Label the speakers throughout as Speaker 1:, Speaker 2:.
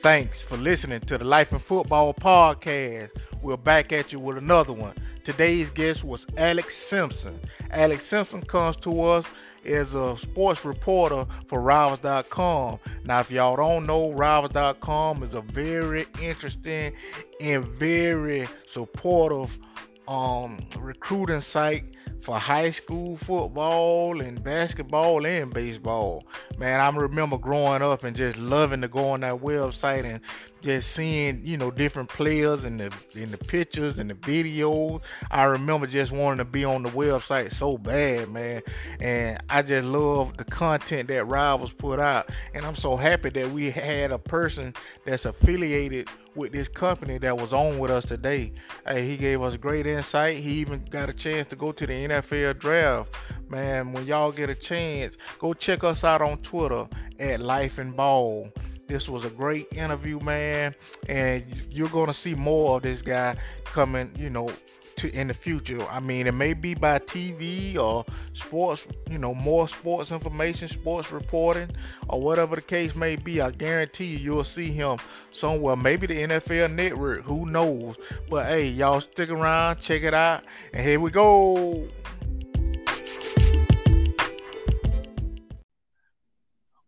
Speaker 1: Thanks for listening to the Life in Football podcast. We're back at you with another one. Today's guest was Alex Simpson. Alex Simpson comes to us as a sports reporter for Rivals.com. Now, if y'all don't know, Rivals.com is a very interesting and very supportive um, recruiting site for high school football and basketball and baseball. Man, I remember growing up and just loving to go on that website and just seeing, you know, different players and the in the pictures and the videos. I remember just wanting to be on the website so bad, man. And I just love the content that Rivals put out. And I'm so happy that we had a person that's affiliated with this company that was on with us today. Hey, he gave us great insight. He even got a chance to go to the NFL draft. Man, when y'all get a chance, go check us out on Twitter at Life and Ball. This was a great interview, man, and you're gonna see more of this guy coming, you know, to in the future. I mean, it may be by TV or sports, you know, more sports information, sports reporting, or whatever the case may be. I guarantee you, you'll see him somewhere. Maybe the NFL Network. Who knows? But hey, y'all stick around, check it out, and here we go.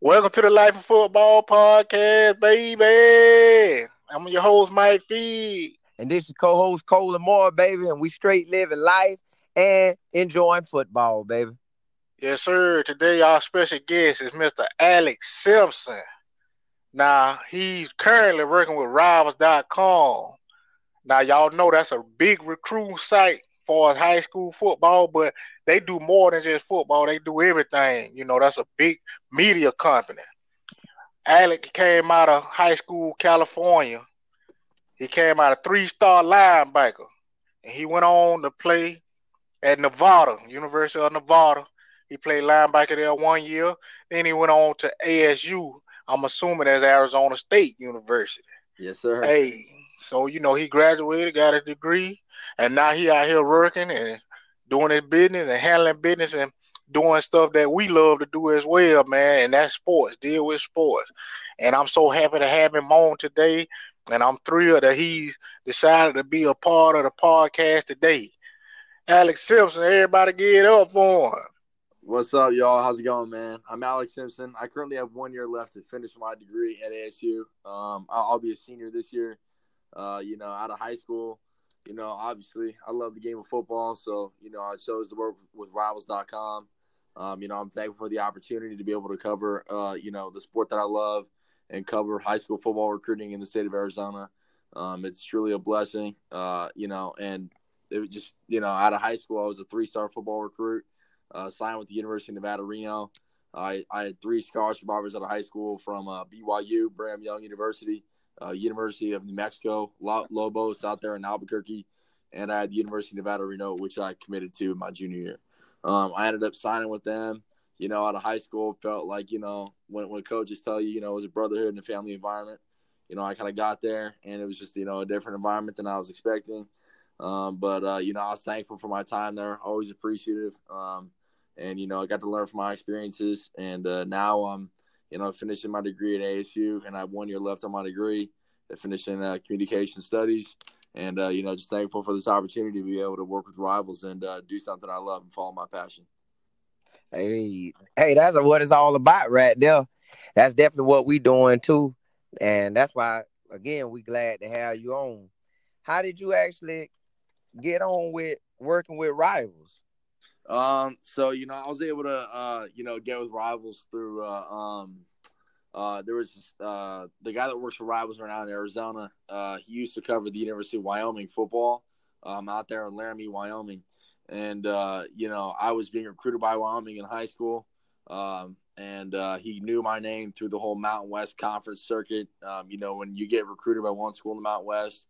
Speaker 1: Welcome to the Life of Football podcast, baby. I'm your host, Mike Feed.
Speaker 2: And this is co-host Cole Moore, baby. And we straight living life and enjoying football, baby.
Speaker 1: Yes, sir. Today our special guest is Mr. Alex Simpson. Now, he's currently working with Rivals.com. Now, y'all know that's a big recruiting site for high school football, but they do more than just football. They do everything. You know, that's a big media company. Alex came out of high school, California. He came out a three-star linebacker, and he went on to play at Nevada, University of Nevada. He played linebacker there one year. Then he went on to ASU. I'm assuming as Arizona State University.
Speaker 2: Yes, sir.
Speaker 1: Hey, so you know he graduated, got his degree, and now he out here working and doing his business and handling business and doing stuff that we love to do as well, man. And that's sports, deal with sports. And I'm so happy to have him on today. And I'm thrilled that he's decided to be a part of the podcast today. Alex Simpson, everybody get up for him.
Speaker 3: What's up, y'all? How's it going, man? I'm Alex Simpson. I currently have one year left to finish my degree at ASU. Um, I'll, I'll, be a senior this year. Uh, you know, out of high school you know, obviously I love the game of football, so you know I chose to work with Rivals.com. Um, you know, I'm thankful for the opportunity to be able to cover, uh, you know, the sport that I love and cover high school football recruiting in the state of Arizona. Um, it's truly a blessing, uh, you know, and it was just, you know, out of high school, I was a three-star football recruit, uh, signed with the University of Nevada, Reno. I, I had three scholarship offers out of high school from uh, BYU, Brigham Young University, uh, University of New Mexico, Lobos out there in Albuquerque, and I had the University of Nevada, Reno, which I committed to in my junior year. Um, I ended up signing with them. You know, out of high school, felt like you know when when coaches tell you, you know, it was a brotherhood and a family environment. You know, I kind of got there, and it was just you know a different environment than I was expecting. Um, but uh, you know, I was thankful for my time there. Always appreciative. Um, and you know, I got to learn from my experiences. And uh, now I'm you know, finishing my degree at ASU, and I have one year left on my degree, finishing uh, communication studies, and uh, you know, just thankful for this opportunity to be able to work with rivals and uh, do something I love and follow my passion.
Speaker 2: Hey, hey, that's what it's all about, right there. That's definitely what we doing too, and that's why, again, we glad to have you on. How did you actually get on with working with rivals?
Speaker 3: Um, so you know, I was able to uh, you know, get with rivals through uh, um, uh, there was uh, the guy that works for Rivals right now in Arizona. Uh, he used to cover the University of Wyoming football um, out there in Laramie, Wyoming. And, uh, you know, I was being recruited by Wyoming in high school. Um, and uh, he knew my name through the whole Mountain West Conference circuit. Um, you know, when you get recruited by one school in the Mountain West,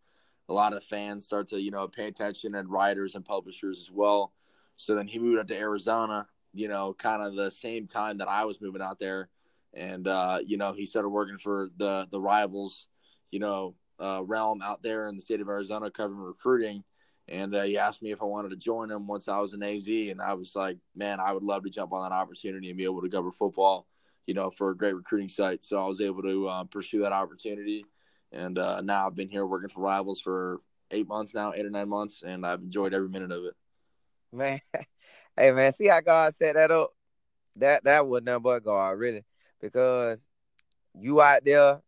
Speaker 3: a lot of fans start to, you know, pay attention and writers and publishers as well. So then he moved up to Arizona, you know, kind of the same time that I was moving out there. And, uh, you know, he started working for the, the rivals, you know, uh, realm out there in the state of Arizona covering recruiting. And uh, he asked me if I wanted to join him once I was in AZ. And I was like, man, I would love to jump on that opportunity and be able to cover football you know, for a great recruiting site. So I was able to uh, pursue that opportunity, and uh, now I've been here working for Rivals for eight months now, eight or nine months, and I've enjoyed every minute of it.
Speaker 2: Man, hey man, see how God set that up? That that was nothing but God, really, because you out there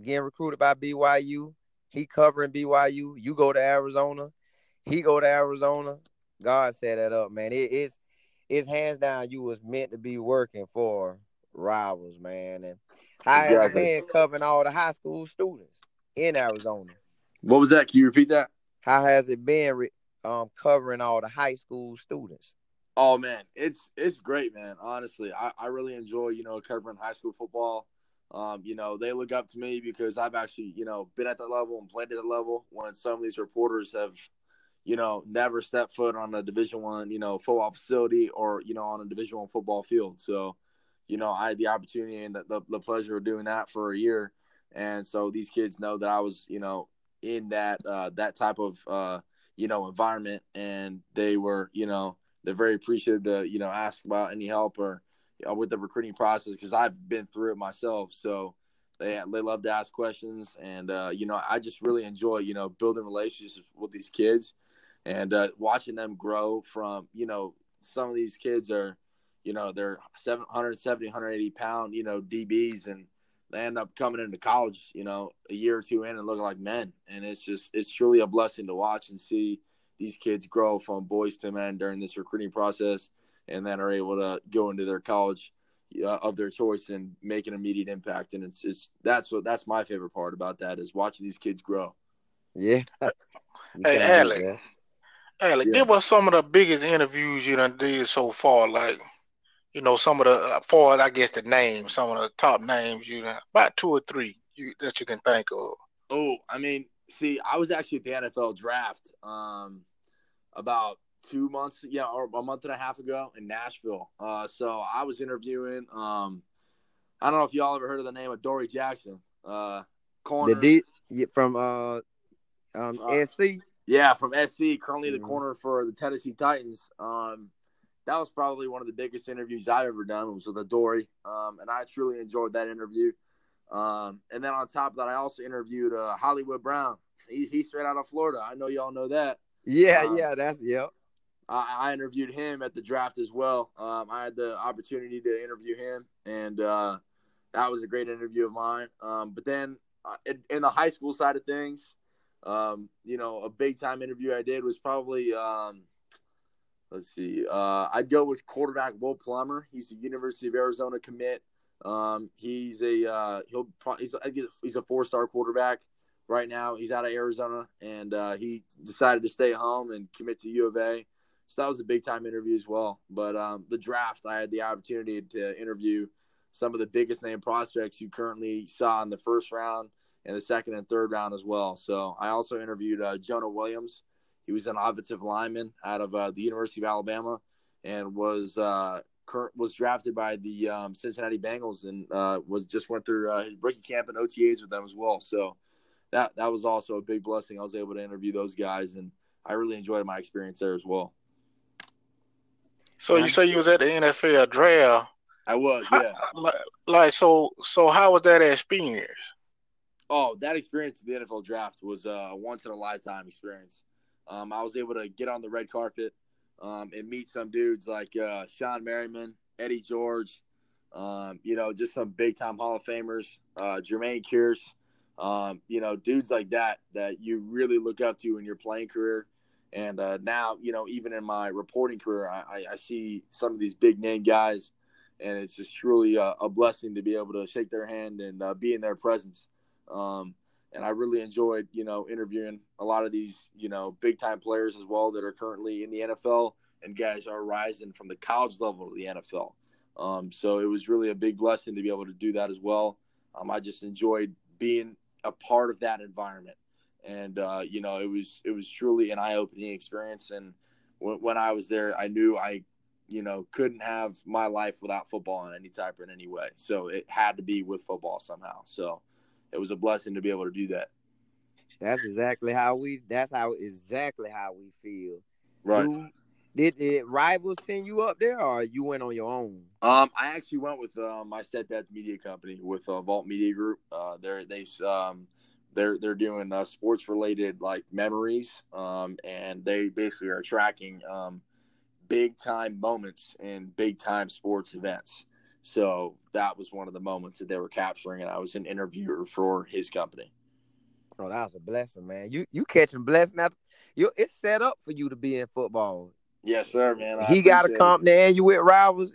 Speaker 2: getting recruited by BYU, he covering BYU, you go to Arizona, he go to Arizona. God set that up, man. It's it's hands down you was meant to be working for rivals, man. And how exactly. been covering all the high school students in Arizona?
Speaker 3: What was that? Can you repeat that?
Speaker 2: How has it been um, covering all the high school students?
Speaker 3: Oh man, it's it's great, man. Honestly, I, I really enjoy you know covering high school football. Um, you know, they look up to me because I've actually you know been at that level and played at that level. When some of these reporters have, you know, never stepped foot on a Division One you know football facility or you know on a Division One football field. So, you know, I had the opportunity and the, the, the pleasure of doing that for a year, and so these kids know that I was you know in that uh, that type of uh, you know environment, and they were you know they're very appreciative to you know ask about any help or you know, with the recruiting process because I've been through it myself. So they they love to ask questions, and uh, you know I just really enjoy you know building relationships with these kids and uh, watching them grow from you know some of these kids are you know they're 770 180 pound you know dbs and they end up coming into college, you know, a year or two in and looking like men. And it's just, it's truly a blessing to watch and see these kids grow from boys to men during this recruiting process and then are able to go into their college uh, of their choice and make an immediate impact. And it's, it's, that's what, that's my favorite part about that is watching these kids grow.
Speaker 2: Yeah.
Speaker 1: hey, Alec. Alec, yeah. give us some of the biggest interviews you done did so far. Like, you know, some of the uh, for I guess the names, some of the top names you know, about two or three you, that you can think of.
Speaker 3: Oh, I mean, see, I was actually at the NFL draft um, about two months, yeah, or a month and a half ago in Nashville. Uh, so I was interviewing. Um, I don't know if y'all ever heard of the name of Dory Jackson, uh,
Speaker 2: corner the D from uh, um, uh, SC.
Speaker 3: Yeah, from SC. Currently, mm-hmm. the corner for the Tennessee Titans. Um, that was probably one of the biggest interviews I've ever done. was with Adoree, um, and I truly enjoyed that interview. Um, and then on top of that, I also interviewed uh, Hollywood Brown. He's he's straight out of Florida. I know y'all know that.
Speaker 2: Yeah, um, yeah, that's yep.
Speaker 3: I, I, interviewed him at the draft as well. Um, I had the opportunity to interview him, and uh, that was a great interview of mine. Um, but then uh, in, in, the high school side of things, um, you know, a big time interview I did was probably um, let's see. Uh, I'd go with quarterback Will Plummer. He's a University of Arizona commit. Um, he's a uh, he'll he's a, he's a four star quarterback right now. He's out of Arizona, and uh, he decided to stay home and commit to U of A. So that was a big time interview as well. But um, the draft, I had the opportunity to interview some of the biggest name prospects you currently saw in the first round and the second and third round as well. So I also interviewed uh, Jonah Williams, he was an offensive lineman out of uh, the University of Alabama and was uh, current, was drafted by the um, Cincinnati Bengals and uh, was just went through uh, his rookie camp and OTAs with them as well. So that that was also a big blessing. I was able to interview those guys, and I really enjoyed my experience there as well.
Speaker 1: So you say you was at the NFL draft?
Speaker 3: I was, yeah.
Speaker 1: How, like so, so how was that experience?
Speaker 3: Oh, that experience at the NFL draft was a once in a lifetime experience. Um, I was able to get on the red carpet um, and meet some dudes like uh, Shawne Merriman, Eddie George, um, you know, just some big time Hall of Famers, uh, Jermaine Kearse, um, you know, dudes like that that you really look up to in your playing career. And uh, now, you know, even in my reporting career, I, I, see some of these big name guys, and it's just truly a, a blessing to be able to shake their hand and uh, be in their presence. Um, and I really enjoyed, you know, interviewing a lot of these, you know, big time players as well that are currently in the NFL and guys are rising from the college level to the NFL. Um, so it was really a big blessing to be able to do that as well. Um, I just enjoyed being a part of that environment, and uh, you know, it was it was truly an eye opening experience. And when, when I was there, I knew I, you know, couldn't have my life without football in any type or in any way. So it had to be with football somehow. So it was a blessing to be able to do that.
Speaker 2: That's exactly how we. That's how exactly how we feel.
Speaker 3: Right.
Speaker 2: Did, did rivals send you up there, or you went on your own?
Speaker 3: Um, I actually went with uh, my stepdad's media company with uh, Vault Media Group. Uh, they're they um they're they're doing uh, sports related like memories, um, and they basically are tracking um big time moments and big time sports events. So that was one of the moments that they were capturing, and I was an interviewer for his company.
Speaker 2: Oh, that was a blessing, man. You you catching blessing now. You it's set up for you to be in football.
Speaker 3: Yes, sir, man. I
Speaker 2: he got a
Speaker 3: appreciate it.
Speaker 2: company and you with rivals.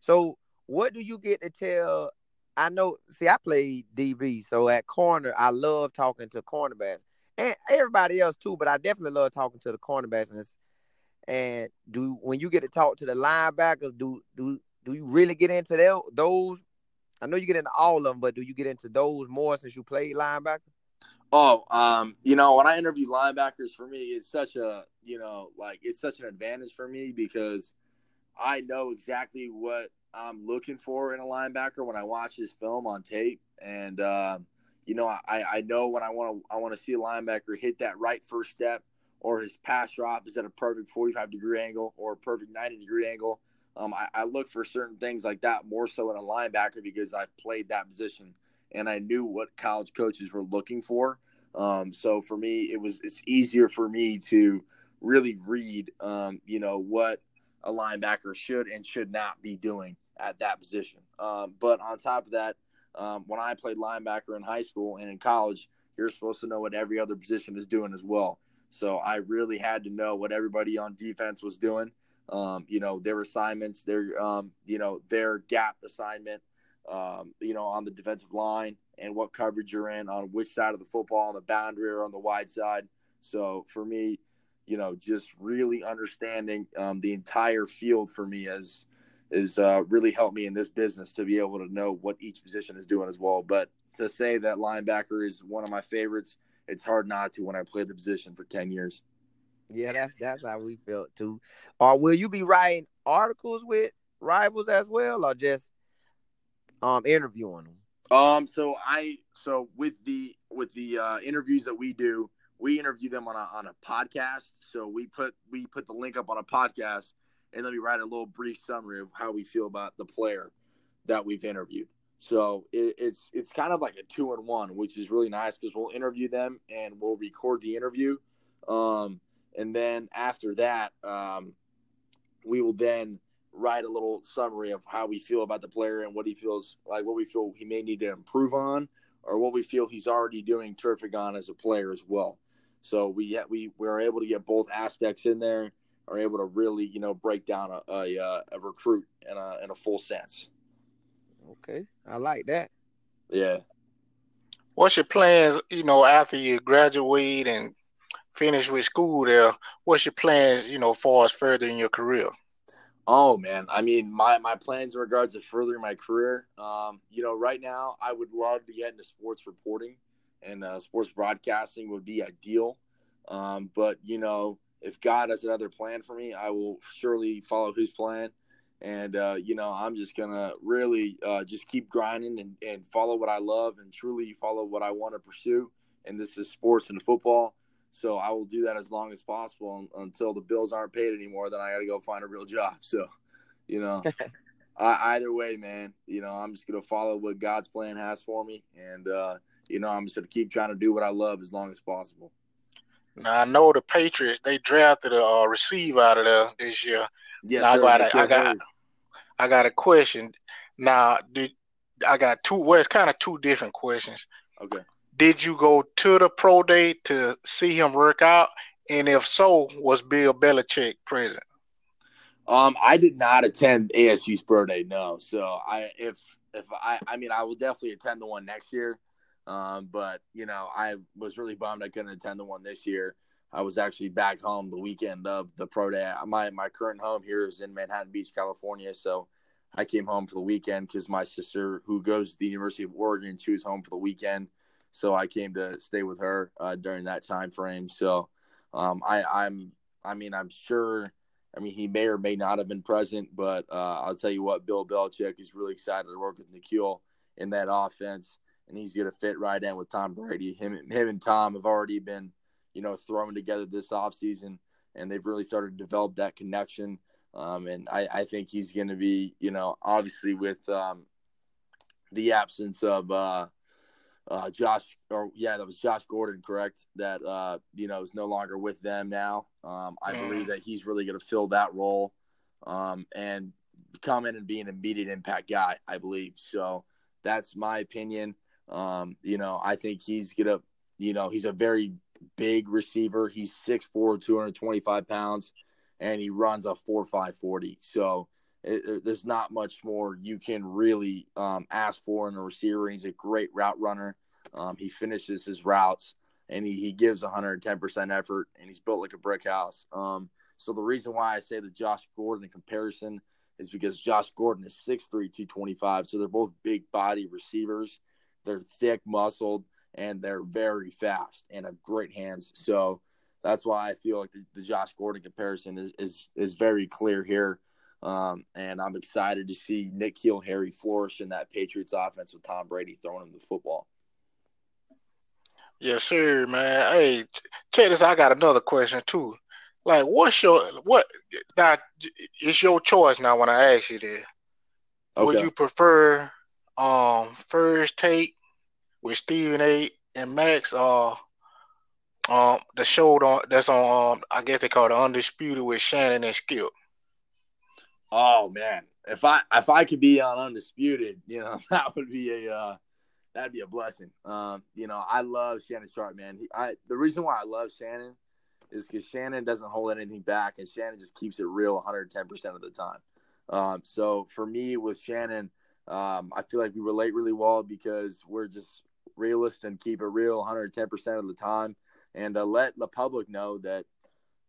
Speaker 2: So what do you get to tell? I know. See, I played DB, so at corner, I love talking to cornerbacks and everybody else too. But I definitely love talking to the cornerbacks. And, and do when you get to talk to the linebackers, do do do you really get into tho- those? I know you get into all of them, but do you get into those more since you played linebacker?
Speaker 3: Oh, um, you know, when I interview linebackers, for me, it's such a, you know, like it's such an advantage for me because I know exactly what I'm looking for in a linebacker when I watch his film on tape, and um, you know, I, I know when I want to I want to see a linebacker hit that right first step, or his pass drop is at a perfect 45 degree angle or a perfect 90 degree angle. Um, I, I look for certain things like that more so in a linebacker because I've played that position and I knew what college coaches were looking for. Um, so for me, it was it's easier for me to really read, um, you know, what a linebacker should and should not be doing at that position. Um, but on top of that, um, when I played linebacker in high school and in college, you're supposed to know what every other position is doing as well. So I really had to know what everybody on defense was doing. Um, you know, their assignments, their um, you know, their gap assignment, um, you know, on the defensive line and what coverage you're in on which side of the football, on the boundary or on the wide side. So for me, you know, just really understanding um, the entire field for me has is uh, really helped me in this business to be able to know what each position is doing as well. But to say that linebacker is one of my favorites, it's hard not to when I played the position for ten years.
Speaker 2: Yeah, that's that's how we felt too. Or will you be writing articles with rivals as well, or just um interviewing them?
Speaker 3: Um, so I so with the with the uh, interviews that we do, we interview them on a on a podcast. So we put we put the link up on a podcast, and then we write a little brief summary of how we feel about the player that we've interviewed. So it, it's it's kind of like a two in one, which is really nice because we'll interview them and we'll record the interview, um, and then after that, um, we will then write a little summary of how we feel about the player and what he feels like, what we feel he may need to improve on, or what we feel he's already doing terrific on as a player as well. So we we we are able to get both aspects in there, are able to really you know break down a a, uh, a recruit in a in a full sense.
Speaker 2: Okay, I like that.
Speaker 3: Yeah.
Speaker 1: What's your plans, you know, after you graduate and finish with school there? What's your plans, you know, far as further in your career?
Speaker 3: Oh man, I mean, my my plans in regards to furthering my career. Um, you know, right now I would love to get into sports reporting, and uh, sports broadcasting would be ideal. Um, but you know, if God has another plan for me, I will surely follow His plan. And uh, you know, I'm just gonna really uh, just keep grinding and, and follow what I love and truly follow what I want to pursue. And this is sports and football. So I will do that as long as possible until the bills aren't paid anymore. Then I got to go find a real job. So, you know, I, either way, man, you know, I'm just gonna follow what God's plan has for me, and uh, you know, I'm just gonna keep trying to do what I love as long as possible.
Speaker 1: Now I know the Patriots they drafted a uh, receiver out of there this year.
Speaker 3: Yes,
Speaker 1: Now, I got a, I got-
Speaker 3: Harry.
Speaker 1: I got a question. Now, did I got two? Well, it's kind of two different questions.
Speaker 3: Okay.
Speaker 1: Did you go to the pro day to see him work out? And if so, was Bill Belichick present?
Speaker 3: Um, I did not attend ASU's pro day, no. So I, if if I, I mean, I will definitely attend the one next year. Um, but you know, I was really bummed I couldn't attend the one this year. I was actually back home the weekend of the pro day. My my current home here is in Manhattan Beach, California. So I came home for the weekend because my sister, who goes to the University of Oregon, she was home for the weekend. So I came to stay with her uh, during that time frame. So um, I, I'm, I mean, I'm sure. I mean, he may or may not have been present, but uh, I'll tell you what, Bill Belichick is really excited to work with N'Keal in that offense, and he's going to fit right in with Tom Brady. Him, him and Tom have already been, you know, thrown together this offseason, and they've really started to develop that connection. Um, and I, I think he's going to be, you know, obviously with um, the absence of uh, uh, Josh, or yeah, that was Josh Gordon, correct? That uh, you know is no longer with them now. Um, I mm. believe that he's really going to fill that role um, and come in and be an immediate impact guy. I believe so. That's my opinion. Um, you know, I think he's gonna, you know, he's a very big receiver. He's 6'4", 225 pounds, and he runs a four five forty. So it, there's not much more you can really um, ask for in a receiver. He's a great route runner. Um, he finishes his routes and he, he gives 110% effort and he's built like a brick house. Um, so the reason why I say the Josh Gordon comparison is because Josh Gordon is 6'3", 225. So they're both big body receivers. They're thick, muscled, and they're very fast and have great hands. So that's why I feel like the, the Josh Gordon comparison is, is, is very clear here. Um, and I'm excited to see N'Keal Harry flourish in that Patriots offense with Tom Brady throwing him the football.
Speaker 1: Yes, sir, man. Hey, check this. I got another question too. Like, what's your what? That it's your choice now. When I ask you this, okay. would you prefer um first take with Stephen A. and Max, or um the show that's on um, I guess they call it Undisputed with Shannon and Skip?
Speaker 3: Oh man, if I if I could be on Undisputed, you know that would be a uh, that'd be a blessing. Um, you know, I love Shannon Sharpe, man. He, I the reason why I love Shannon is because Shannon doesn't hold anything back, and Shannon just keeps it real 110 percent of the time. Um, so for me with Shannon, um, I feel like we relate really well because we're just realists and keep it real 110 percent of the time, and uh, let the public know that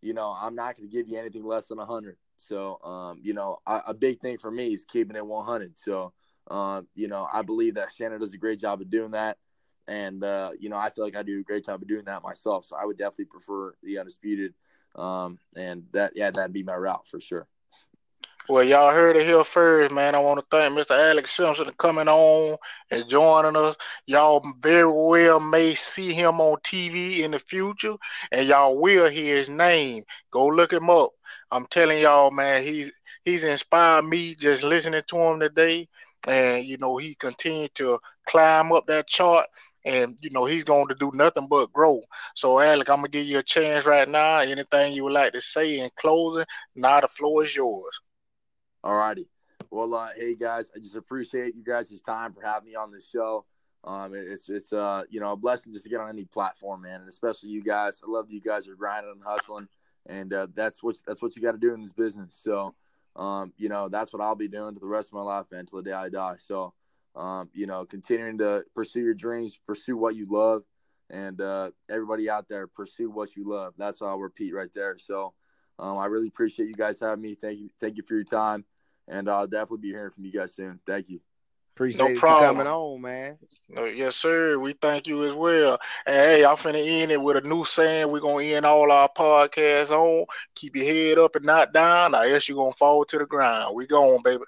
Speaker 3: you know I'm not going to give you anything less than 100. So, um, you know, I, a big thing for me is keeping it 100. So, uh, you know, I believe that Shannon does a great job of doing that. And, uh, you know, I feel like I do a great job of doing that myself. So I would definitely prefer the undisputed. Um, and that, yeah, that'd be my route for sure.
Speaker 1: Well, y'all heard it here first, man. I want to thank Mr. Alex Simpson for coming on and joining us. Y'all very well may see him on TV in the future, and y'all will hear his name. Go look him up. I'm telling y'all, man, he's he's inspired me just listening to him today, and you know he continued to climb up that chart. And you know he's going to do nothing but grow. So, Alec, I'm gonna give you a chance right now. Anything you would like to say in closing? Now the floor is yours.
Speaker 3: All righty. Well, uh, hey guys, I just appreciate you guys' time for having me on this show. Um, it's it's uh you know a blessing just to get on any platform, man, and especially you guys. I love that you guys are grinding and hustling and uh, that's what that's what you got to do in this business. So, um, you know, that's what I'll be doing to the rest of my life until the day I die. So, um, you know, continuing to pursue your dreams, pursue what you love, and uh, everybody out there, pursue what you love. That's all I'll repeat right there. So, um, I really appreciate you guys having me. Thank you, thank you for your time, and I'll definitely be hearing from you guys soon. Thank you.
Speaker 2: Appreciate no problem. coming on, man.
Speaker 1: No, yes, sir. We thank you as well. And hey, I'm finna end it with a new saying. We're gonna end all our podcasts on. Keep your head up and not down. I guess you're gonna fall to the ground. We going, baby.